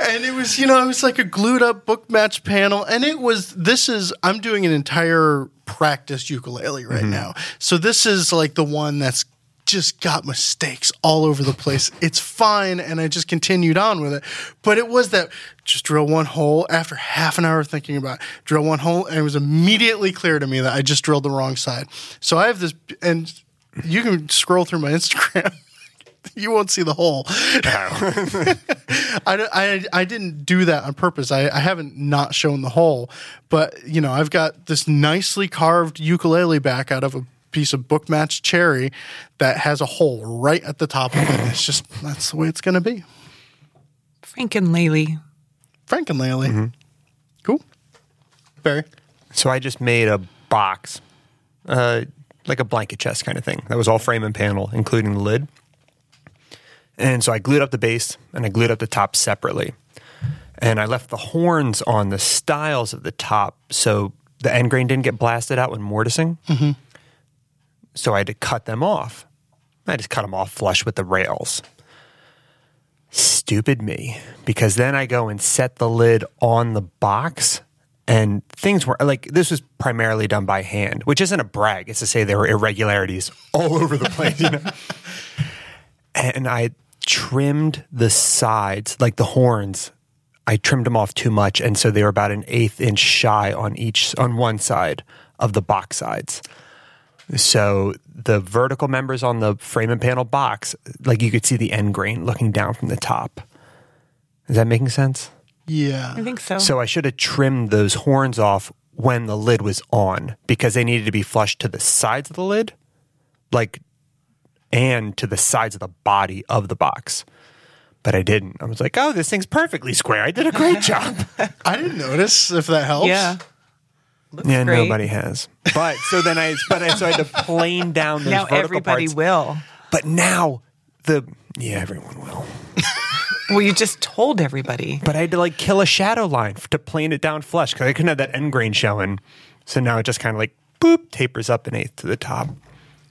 and it was you know it was like a glued up book match panel and it was this is i'm doing an entire practice ukulele right mm-hmm. now so this is like the one that's just got mistakes all over the place. It's fine and i just continued on with it. But it was that just drill one hole after half an hour thinking about it, drill one hole and it was immediately clear to me that i just drilled the wrong side. So i have this and you can scroll through my instagram. [LAUGHS] You won't see the hole. [LAUGHS] I, I, I didn't do that on purpose. I, I haven't not shown the hole, but you know, I've got this nicely carved ukulele back out of a piece of book matched cherry that has a hole right at the top of it. It's just that's the way it's going to be. Frank and Laley. Frank and Laley. Cool. Barry. So I just made a box, uh, like a blanket chest kind of thing. That was all frame and panel, including the lid. And so I glued up the base and I glued up the top separately. And I left the horns on the stiles of the top so the end grain didn't get blasted out when mortising. Mm-hmm. So I had to cut them off. I just cut them off flush with the rails. Stupid me, because then I go and set the lid on the box, and things were like this was primarily done by hand, which isn't a brag. It's to say there were irregularities [LAUGHS] all over the place. You know? [LAUGHS] and I trimmed the sides, like the horns. I trimmed them off too much, and so they were about an eighth inch shy on each on one side of the box sides. So the vertical members on the frame and panel box, like you could see the end grain looking down from the top. Is that making sense? Yeah. I think so. So I should have trimmed those horns off when the lid was on because they needed to be flush to the sides of the lid, like, and to the sides of the body of the box. But I didn't. I was like, oh, this thing's perfectly square. I did a great [LAUGHS] job. I didn't notice if that helps. yeah. Looks yeah, great. nobody has. But so then I, but I, so I had to plane down those Now vertical everybody parts. will. But now the, yeah, everyone will. [LAUGHS] Well, you just told everybody. But I had to like kill a shadow line to plane it down flush because I couldn't have that end grain showing. So now it just kind of like boop tapers up an eighth to the top.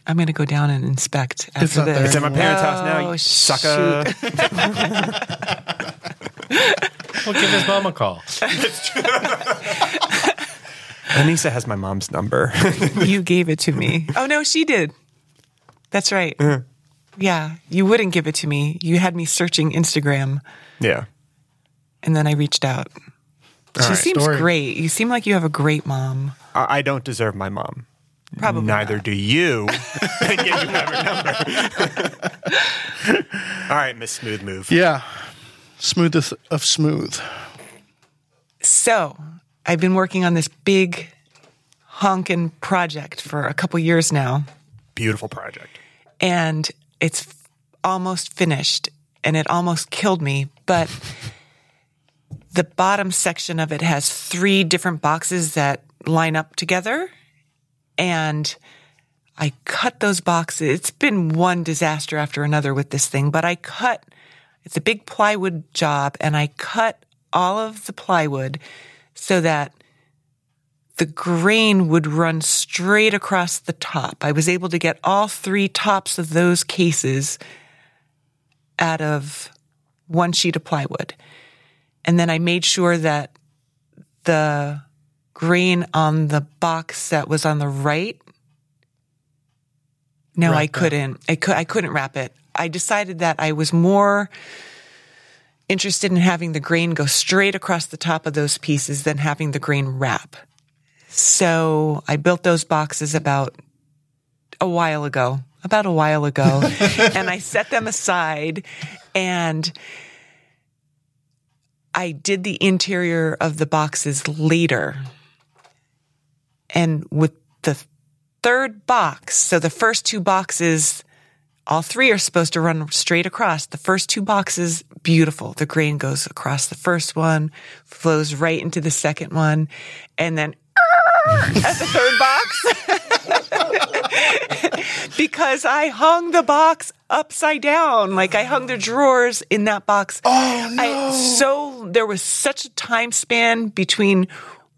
I'm going to go down and inspect after It's this. It's at my parents' house now. Oh, You sucker. [LAUGHS] Well, give his mom a call. [LAUGHS] Anissa has my mom's number. [LAUGHS] you gave it to me. Oh no, she did. That's right. Yeah, you wouldn't give it to me. You had me searching Instagram, yeah. and then I reached out. She right. seems Story. great. You seem like you have a great mom. I I don't deserve my mom. Probably Neither not. do you. [LAUGHS] and yet you have her number. [LAUGHS] All right, Miss Smooth Move. Yeah. Smoothest of smooth. So I've been working on this big honkin' project for a couple years now, Beautiful project. and it's f- almost finished, and it almost killed me. But [LAUGHS] the bottom section of it has three different boxes that line up together, and I cut those boxes. It's been one disaster after another with this thing, but I cut. It's a big plywood job, and I cut all of the plywood so that the grain would run straight across the top. I was able to get all three tops of those cases out of one sheet of plywood. And then I made sure that the grain on the box that was on the right no, Wrap I couldn't. I could I couldn't wrap it. I decided that I was more interested in having the grain go straight across the top of those pieces than having the grain wrap. So I built those boxes about a while ago, about a while ago, [LAUGHS] and I set them aside and I did the interior of the boxes later. And with the third box, so the first two boxes, all three are supposed to run straight across. The first two boxes, beautiful. The grain goes across the first one, flows right into the second one, and then [LAUGHS] at the third box. [LAUGHS] because I hung the box upside down. Like I hung the drawers in that box. Oh no. I, so there was such a time span between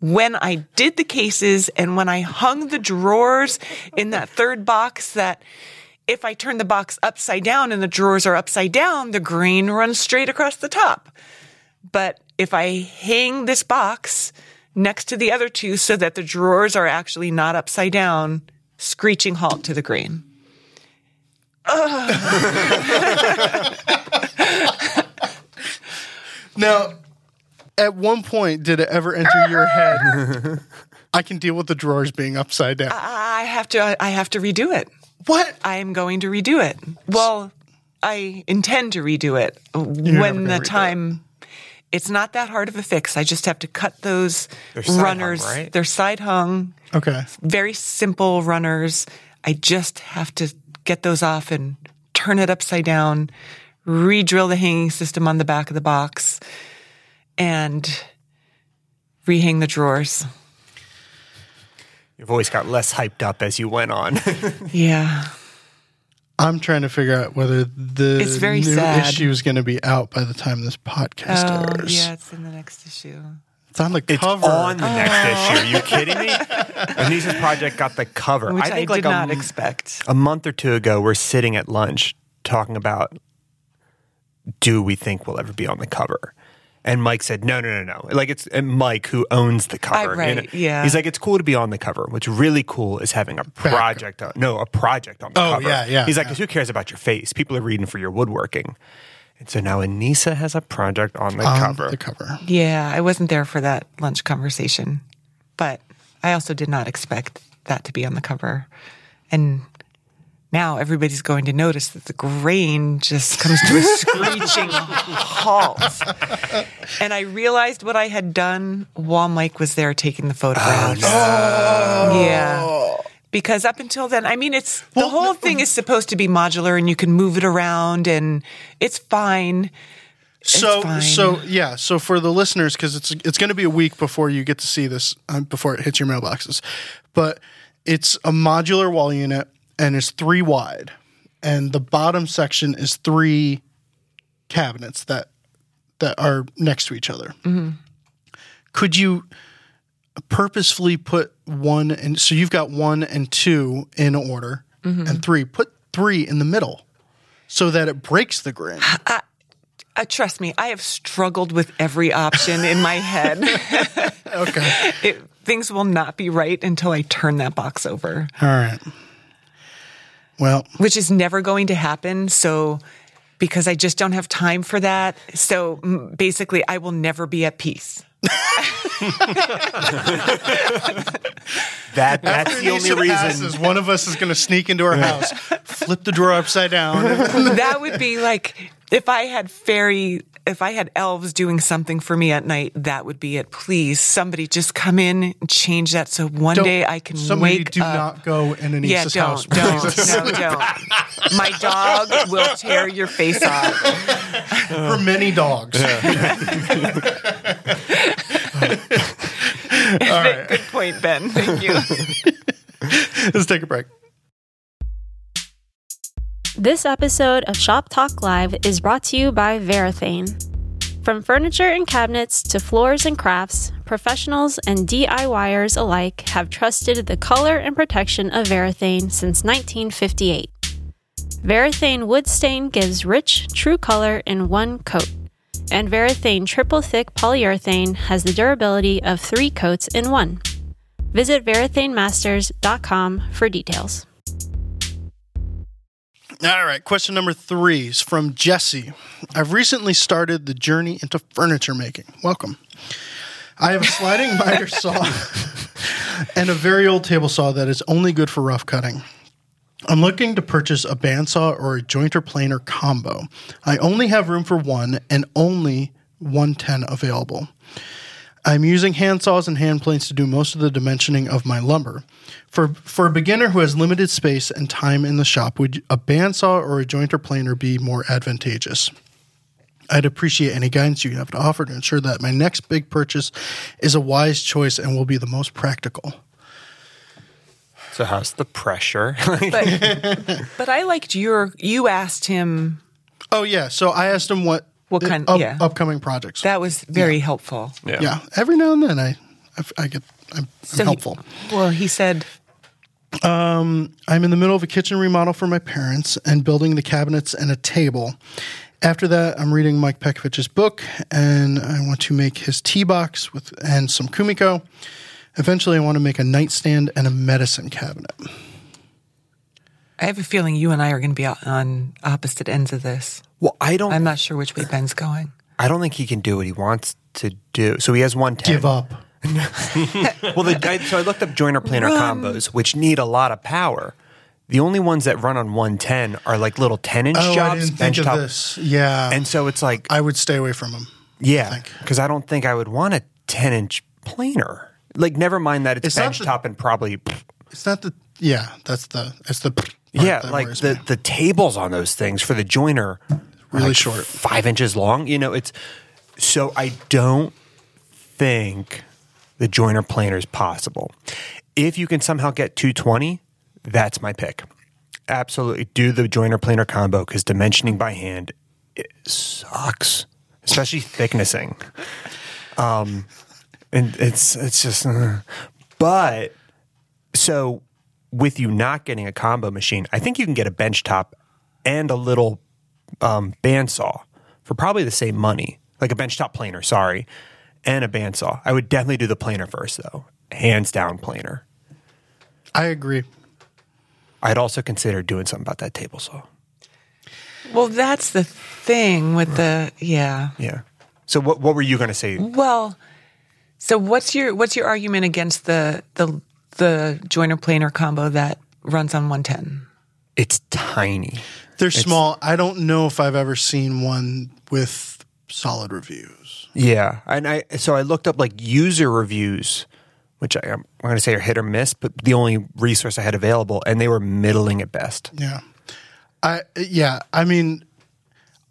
when I did the cases and when I hung the drawers in that third box that if I turn the box upside down and the drawers are upside down, the grain runs straight across the top. But if I hang this box next to the other two so that the drawers are actually not upside down, screeching halt to the grain. [LAUGHS] Now, at one point, did it ever enter your head? [LAUGHS] I can deal with the drawers being upside down. I have to I have to redo it. What? I am going to redo it. Well, I intend to redo it never when the time. It's not that hard of a fix. I just have to cut those They're side hung, runners. right? They're side hung, Okay. very simple runners. I just have to get those off and turn it upside down, re-drill the hanging system on the back of the box, and rehang the drawers. Your voice got less hyped up as you went on. [LAUGHS] Yeah. I'm trying to figure out whether the It's very new sad. issue is going to be out by the time this podcast Oh, airs. yeah, it's in the next issue. It's on the It's cover. on the next oh. issue. Are you kidding me? [LAUGHS] Anissa's project got the cover. which I, think did like a not m- expect. a month or two ago, we're sitting at lunch talking about do we think we'll ever be on the cover? And Mike said, no, no, no, no. Like it's and Mike who owns the cover. I- right, you know? yeah. He's like, it's cool to be on the cover. What's really cool is having a project. On, no, a project on the Oh, cover. yeah, yeah, He's like, yeah. 'Cause who cares about your face? People are reading for your woodworking. And so now Anissa has a project on the on cover. the cover. Yeah, I wasn't there for that lunch conversation, but I also did not expect that to be on the cover. And now everybody's going to notice that the grain just comes to a [LAUGHS] screeching halt. And I realized what I had done while Mike was there taking the photographs. Yeah. Because up until then, I mean, it's the whole thing is supposed to be modular and you can move it around and it's fine. So fine. so yeah. So for the listeners, because it's it's going to be a week before you get to see this um, before it hits your mailboxes, but it's a modular wall unit and it's three wide, and the bottom section is three cabinets that that are next to each other. Could you purposefully put one and so you've got one and two in order and three put three in the middle so that it breaks the grin Uh, trust me, I have struggled with every option in my head. [LAUGHS] okay it, things will not be right until I turn that box over, All right. Well, which is never going to happen. So, because I just don't have time for that. So, basically, I will never be at peace. [LAUGHS] That that's the only reason. passes, one of us is going to sneak into our house, [LAUGHS] flip the drawer upside down. that would be like if I had fairy, if I had elves doing something for me at night, that would be it. Please, somebody just come in and change that so one Don't- day I can somebody wake do up. not go in yeah, Anissa's don't, house. don't, no, don't. [LAUGHS] My dog will tear your face off. For many dogs. [LAUGHS] [LAUGHS] All right. Good point, Ben. Thank you. Let's take a break. This episode of Shop Talk Live is brought to you by Varathane. From furniture and cabinets to floors and crafts, professionals and DIYers alike have trusted the color and protection of Varathane since 1958. Varathane Wood Stain gives rich, true color in one coat, and Varathane Triple Thick Polyurethane has the durability of three coats in one. Visit varathanemasters.com for details. All right. Question number three is from Jesse. I've recently started the journey into furniture making. Welcome. I have a sliding [LAUGHS] miter saw [LAUGHS] and a very old table saw that is only good for rough cutting. I'm looking to purchase a bandsaw or a jointer planer combo. I only have room for one and only 110 available. I'm using hand saws and hand planes to do most of the dimensioning of my lumber. For for a beginner who has limited space and time in the shop, would a bandsaw or a jointer planer be more advantageous? I'd appreciate any guidance you have to offer to ensure that my next big purchase is a wise choice and will be the most practical. So how's the pressure? [LAUGHS] But, but I liked your. You asked him. Oh yeah, so I asked him what What kind- up- yeah. upcoming projects. That was very helpful. yeah. every now and then I I, I get I'm, I'm So he- helpful. well, he said, um, I'm in the middle of a kitchen remodel for my parents and building the cabinets and a table. After that, I'm reading Mike Pekovich's book and I want to make his tea box with and some kumiko. Eventually, I want to make a nightstand and a medicine cabinet. I have a feeling you and I are going to be on opposite ends of this. Well, I don't. I'm not sure which way Ben's going. I don't think he can do what he wants to do. So he has one ten. Give up. [LAUGHS] [LAUGHS] Well, the, I, so I looked up joiner planer um, combos, which need a lot of power. The only ones that run on 110 are like little 10 inch Oh, I jobs, didn't think of this. Yeah, And so it's like, I would stay away from them. yeah, because I don't think I would want a 10 inch planer. Like, never mind that it's, It's not the- benchtop and probably, It's not the yeah. That's the it's the yeah, like the, me. the tables on those things for the joiner are Really like short. five inches long. You know, it's so I don't think the joiner planer is possible. If you can somehow get 220, that's my pick. Absolutely, do the joiner planer combo because dimensioning by hand it sucks, especially thicknessing. Um, and it's it's just. uh. But so with you not getting a combo machine, I think you can get a bench top and a little um, bandsaw for probably the same money, like a benchtop planer. Sorry, and a bandsaw. I would definitely do the planer first, though, hands down planer. I agree. I'd also consider doing something about that table saw. Well, that's the thing with the yeah. Yeah. So what what were you going to say? Well, so what's your what's your argument against the the the joiner planer combo that runs on 110? It's tiny. They're small. I don't know if I've ever seen one with solid reviews. Yeah, and I so I looked up like user reviews, which I, I'm going to say are hit or miss, but the only resource I had available, and they were middling at best. Yeah. I yeah, I mean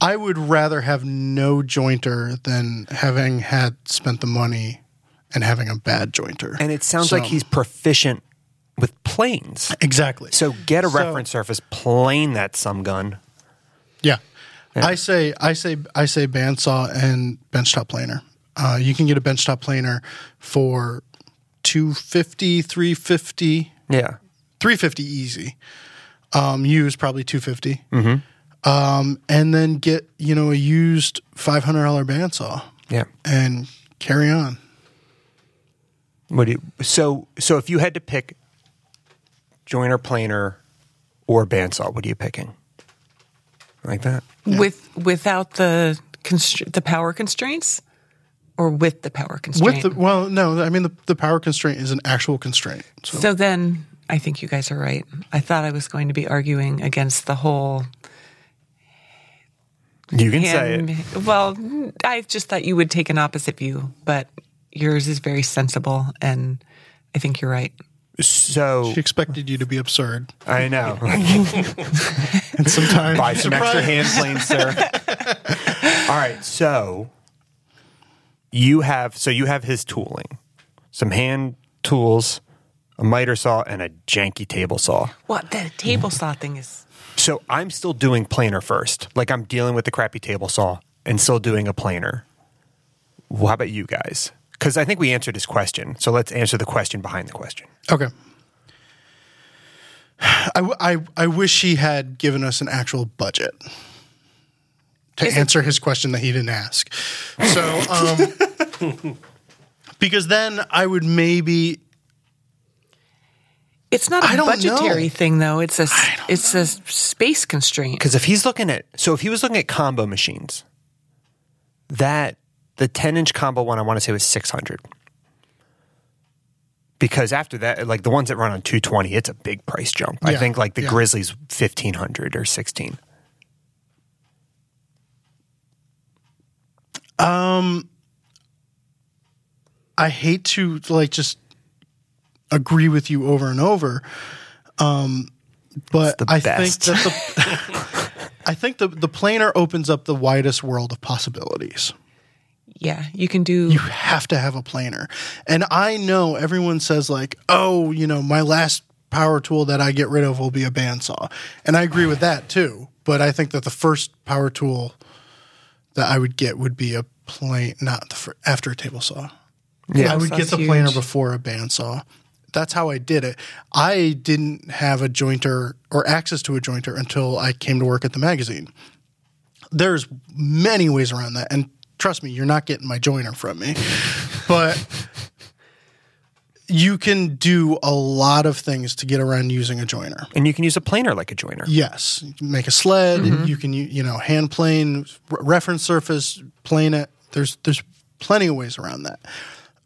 I would rather have no jointer than having had spent the money and having a bad jointer. And it sounds So- like he's proficient with planes. exactly. So get a So- reference surface, plane that some gun. Yeah. I say I say I say bandsaw and benchtop planer. Uh, you can get a benchtop planer for 250, 350, Yeah. 350 easy. Um, used probably 250. Mm-hmm. Um, and then get, you know, a used $500 bandsaw Yeah. and carry on. What do you, so so if you had to pick joiner planer or bandsaw, what are you picking? Like that? With without the constr- the power constraints or with the power constraint? With the, well, no, I mean, the, the power constraint is an actual constraint. So, so then I think you guys are right. I thought I was going to be arguing against the whole You can say it. Well, I just thought you would take an opposite view, but yours is very sensible, and I think you're right. So she expected you to be absurd. I know. [LAUGHS] And sometimes Buy some extra hand planes, sir. [LAUGHS] All right, so you have so you have his tooling, some hand tools, a miter saw, and a janky table saw. What the table saw thing is? So I'm still doing planer first. Like I'm dealing with the crappy table saw and still doing a planer. Well, how about you guys? Because I think we answered his question. So let's answer the question behind the question. Okay. I, w- I, I wish he had given us an actual budget to Is it- answer his question that he didn't ask. So, um, [LAUGHS] because then I would maybe It's not a I don't budgetary know. thing, though. It's a it's a space constraint. Because if he's looking at, so if he was looking at combo machines, that the 10 inch combo one I want to say was 600. Because after that, like the ones that run on 220, it's a big price jump. I think like the yeah. Grizzlies 1500 or 16. Um, I hate to like just agree with you over and over. Um, but I best. think that the [LAUGHS] I think the the planer opens up the widest world of possibilities. Yeah, you can do. You have to have a planer. And I know everyone says like, "Oh, you know, my last power tool that I get rid of will be a bandsaw." And I agree with that too, but I think that the first power tool that I would get would be a plane not the fir- after a table saw. Yeah. I would get Bandsaw's the planer before a bandsaw. That's how I did it. I didn't have a jointer or access to a jointer until I came to work at the magazine. There's many ways around that, and trust me, you're not getting my joiner from me. but you can do a lot of things to get around using a joiner. And you can use a planer like a joiner. Yes, you can make a sled. You can you you know hand plane, reference surface, plane it. There's there's plenty of ways around that.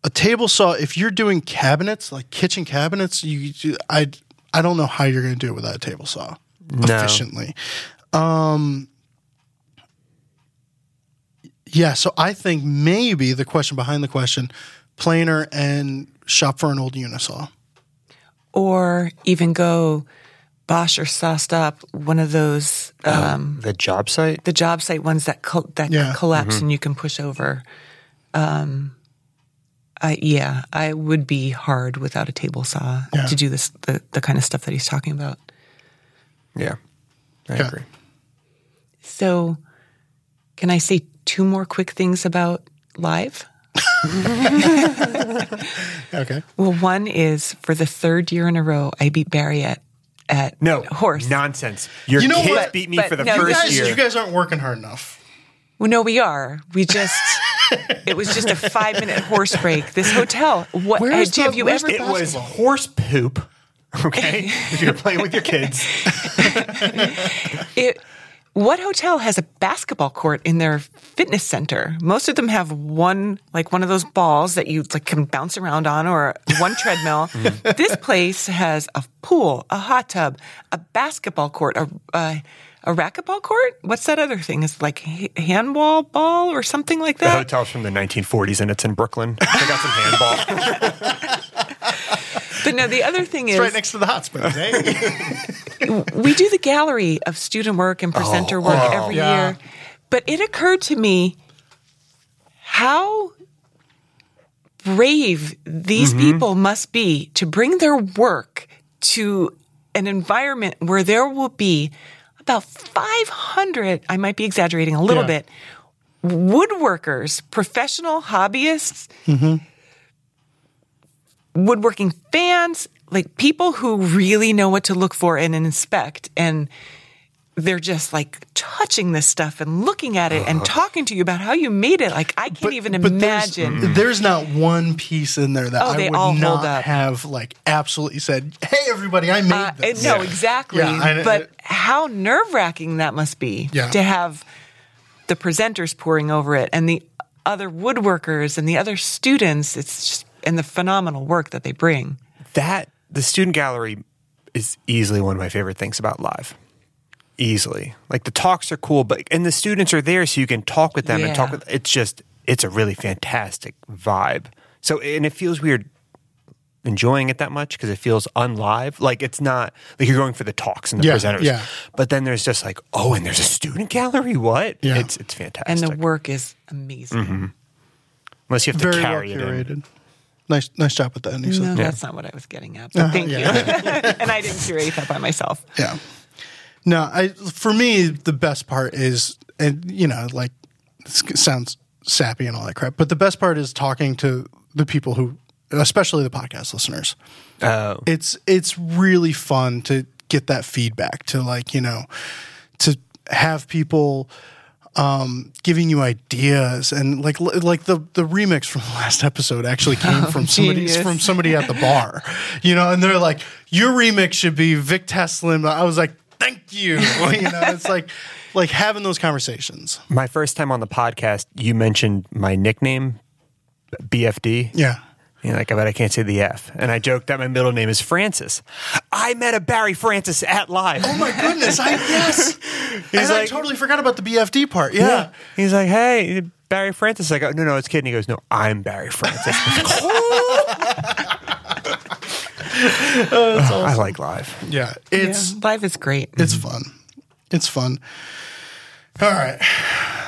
A table saw, if you're doing cabinets like kitchen cabinets, you you- I I don't know how you're going to do it without a table saw efficiently. Um, yeah, so I think maybe the question behind the question, planer and shop for an old unisaw. or even go Bosch or Sawstop, one of those um, The job site? the job site ones that col- that Yeah. collapse and you can push over. Um, I, yeah, I would be hard without a table saw Yeah. to do this the, the kind of stuff that he's talking about. Yeah. I Okay. agree. So, can I say two more quick things about live? [LAUGHS] Okay. Well, one is for the third year in a row, I beat Barry at, at No, horse. nonsense. Your You know kids what? beat me But for the no, You first guys, year. you guys aren't working hard enough. Well, no, we are. We just, it was just a [LAUGHS] five minute horse break. This hotel, what, Where's have you where's ever, the it was horse poop. Okay, [LAUGHS] if you're playing with your kids, it, what hotel has a basketball court in their fitness center? Most of them have one, like one of those balls that you like can bounce around on, or one [LAUGHS] treadmill. Mm-hmm. This place has a pool, a hot tub, a basketball court, a a, a racquetball court. What's that other thing? Is like handball ball or something like that? the that? hotel's from the 1940s and it's in Brooklyn. They got some handball. [LAUGHS] [LAUGHS] But no, the other thing is It's right next to the hot springs, [LAUGHS] eh? we do the gallery of student work and presenter work every Yeah. year. But it occurred to me how brave these people must be to bring their work to an environment where there will be about 500, I might be exaggerating a little Yeah. bit, woodworkers, professional hobbyists, woodworking fans, like people who really know what to look for and inspect. And they're just like touching this stuff and looking at it and talking to you about how you made it. Like I can't even But imagine. There's, not one piece in there that Oh, I they would all hold not up. have like absolutely said, "Hey, everybody, I made Uh, this." no, exactly. Yeah, I- but how nerve wracking that must be Yeah. to have the presenters poring over it and the other woodworkers and the other students. It's just, and the phenomenal work that they bring. that the student gallery is easily one of my favorite things about live. Easily, like the talks are cool, but and the students are there, so you can talk with them and talk with. It's just it's a really fantastic vibe. So and it feels weird enjoying it that much because it feels unlive. Like it's not like you're going for the talks and the Yeah, presenters. yeah. But then there's just like, oh, and there's a student gallery. What? Yeah. It's it's fantastic. And the work is amazing. Mm-hmm. Unless you have to very well carry it in. Curated. Nice, nice job with that, Anissa. No, that's not what I was getting at. But uh-huh, thank yeah. you. [LAUGHS] and I didn't curate that by myself. Yeah. No, I for me the best part is, and you know, like this sounds sappy and all that crap, but the best part is talking to the people who, especially the podcast listeners. Oh. It's it's really fun to get that feedback to like you know to have people um, giving you ideas and like like the the remix from the last episode actually [LAUGHS] came from somebody genius. from somebody at the bar, you know, and they're like, your remix should be Vic Teslin. I was like, thank you, [LAUGHS] you know, it's like like having those conversations. My first time on the podcast, you mentioned my nickname, BFD. Yeah. You're like, I bet I can't say the F. And I joked that my middle name is Francis. I met a Barry Francis at live. Oh my goodness! I yes, [LAUGHS] and I totally forgot about the BFD part. Yeah, He's like, hey, Barry Francis. I go, no, no, it's kidding. He goes, no, I'm Barry Francis. [LAUGHS] Oh, I like live. yeah. It's Yeah, live is great. it's fun. It's fun. All right.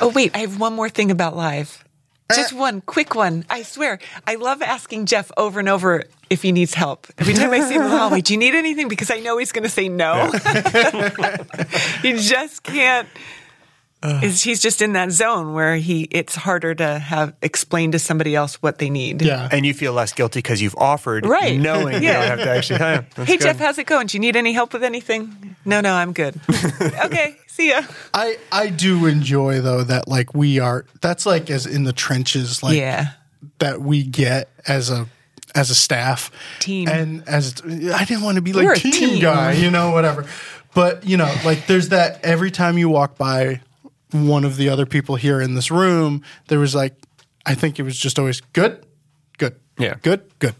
Oh, wait, I have one more thing about live. Uh, just one quick one. I swear. I love asking Jeff over and over if he needs help. Every time I see him in the hallway, do you need anything? Because I know he's going to say no. [LAUGHS] he just can't. Is he's just in that zone where he it's harder to have explain to somebody else what they need. Yeah. And you feel less guilty because you've offered, Right. knowing you [LAUGHS] Yeah. don't have to actually. Hey, Hey good. Jeff, how's it going? Do you need any help with anything? No, no, I'm good. [LAUGHS] okay, see ya. I I do enjoy though that like we are that's like as in the trenches like yeah. that we get as a as a staff Team. and as I didn't want to be like team, team. guy you know whatever but you know like there's that every time you walk by one of the other people here in this room there was like I think it was just always good good Yeah. good good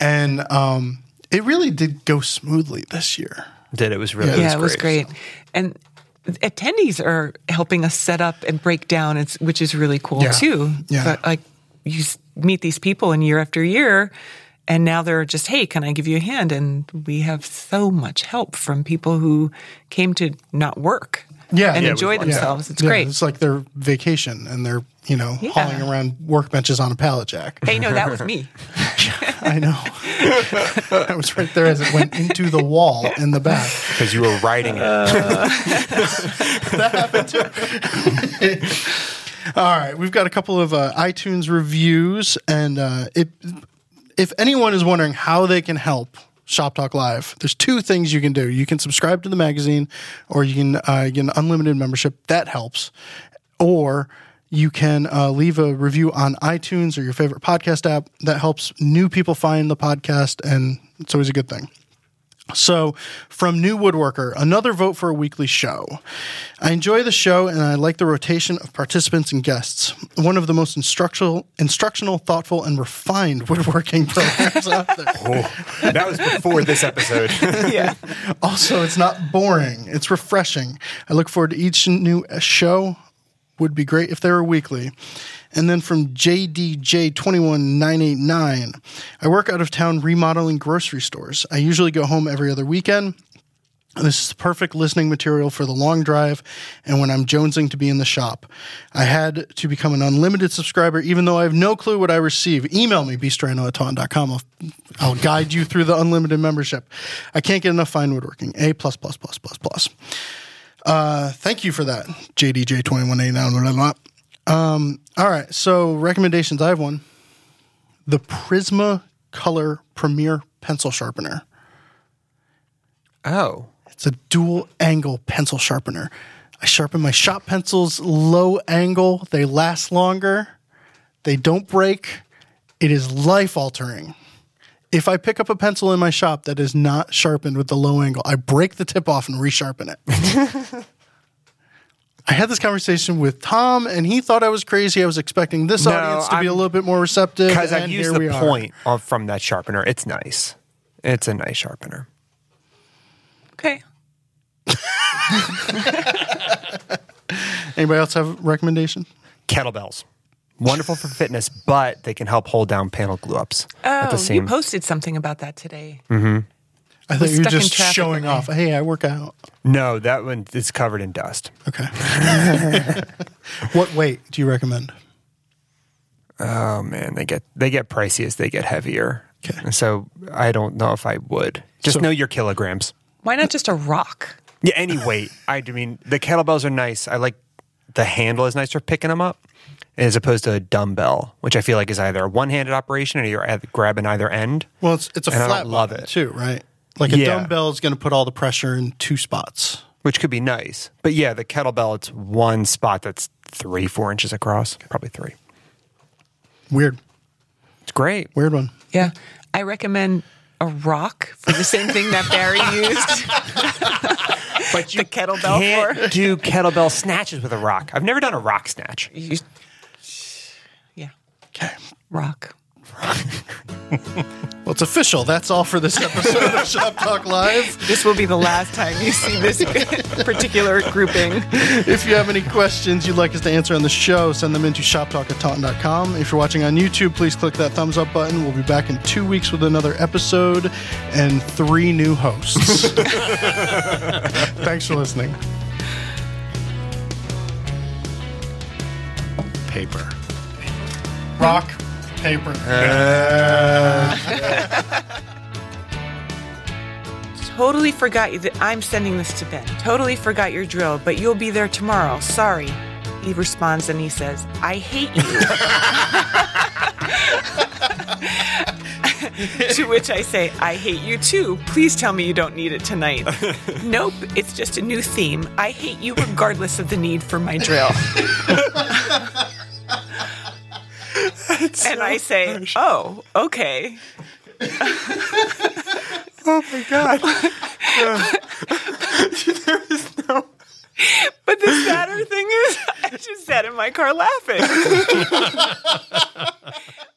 and um it really did go smoothly this year Did it was really Yeah. yeah, it was great. And attendees are helping us set up and break down, it's, which is really cool Yeah. too. Yeah. But like you meet these people and year after year, and now they're just, hey, can I give you a hand? And we have so much help from people who came to not work yeah, and yeah, enjoy we've learned themselves. It's Yeah, great. It's like their vacation and they're, you know, Yeah. hauling around workbenches on a pallet jack. hey, no, that was [LAUGHS] me. [LAUGHS] I know. [LAUGHS] I was right there as it went into the wall in the back. because you were writing it. Uh. that happened too. All right, we've got a couple of uh, iTunes reviews, and uh, it, if anyone is wondering how they can help Shop Talk Live, there's two things you can do. You can subscribe to the magazine, or you can uh, get an unlimited membership. That helps, or you can uh, leave a review on iTunes or your favorite podcast app. That helps new people find the podcast, and it's always a good thing. So, from New Woodworker, another vote for a weekly show. I enjoy the show and I like the rotation of participants and guests. One of the most instructional, instructional, thoughtful, and refined [LAUGHS] woodworking programs out there. [LAUGHS] Oh, that was before this episode. [LAUGHS] Yeah. Also, it's not boring, it's refreshing. I look forward to each new show. Would be great if they were weekly. And then from JDJ21989, I work out of town remodeling grocery stores. I usually go home every other weekend. This is perfect listening material for the long drive and when I'm jonesing to be in the shop. I had to become an unlimited subscriber, even though I have no clue what I receive. Email me, bstrano at taunton.com. I'll, I'll guide you through the unlimited membership. I can't get enough fine woodworking. A plus plus plus plus plus. Uh, thank you for that, JDJ2189. Um, all right, so recommendations. I have one the Prisma Color Premier Pencil Sharpener. oh. It's a dual angle pencil sharpener. I sharpen my shop pencils low angle. They last longer. They don't break. It is life altering. If I pick up a pencil in my shop that is not sharpened with the low angle, I break the tip off and resharpen it. [LAUGHS] I had this conversation with Tom, and he thought I was crazy. I was expecting this No, audience to be a I'm- little bit more receptive. Because I've and used the point of, from that sharpener. It's nice. It's a nice sharpener. Okay. [LAUGHS] Anybody else have a recommendation? Kettlebells. Wonderful for fitness, but they can help hold down panel glue ups at Oh, the you posted something about that today. Mm-hmm. I thought you were just showing off. Hey, I work out. No, that one is covered in dust. Okay. [LAUGHS] what weight do you recommend? Oh man, they get they get pricey as they get heavier. Okay. And So I don't know if I would. Just So- know your kilograms. Why not just a rock? Yeah, any weight. [LAUGHS] I mean the kettlebells are nice. I like the handle is nice for picking them up, as opposed to a dumbbell, which I feel like is either a one-handed operation or you're grabbing either end. Well, it's it's a And I flat don't love bottom it. too, right? Like a Yeah. dumbbell is going to put all the pressure in two spots. which could be nice. But yeah, the kettlebell, it's one spot that's three, four inches across, probably three. Weird, It's great. weird one. Yeah. I recommend a rock for the same thing that Barry [LAUGHS] used. But The kettlebell can't for? do kettlebell snatches with a rock. I've never done a rock snatch. You- yeah. Okay. Rock. Well, it's official. That's all for this episode of Shop Talk Live. This will be the last time you see this [LAUGHS] particular grouping. If you have any questions you'd like us to answer on the show, send them into shoptalk at taunton.com. If you're watching on YouTube, please click that thumbs up button. We'll be back in two weeks with another episode and three new hosts. [LAUGHS] Thanks for listening. Paper. Rock, paper. Uh. [LAUGHS] Totally forgot you that I'm sending this to Ben. Totally forgot your drill, but you'll be there tomorrow. Sorry. He responds and he says, I hate you. [LAUGHS] to which I say, I hate you too. Please tell me you don't need it tonight. [LAUGHS] nope, it's just a new theme. I hate you regardless of the need for my drill. And I say, Oh, okay. [LAUGHS] Oh my god! [LAUGHS] there is no. But the sadder thing is, I just sat in my car laughing. [LAUGHS]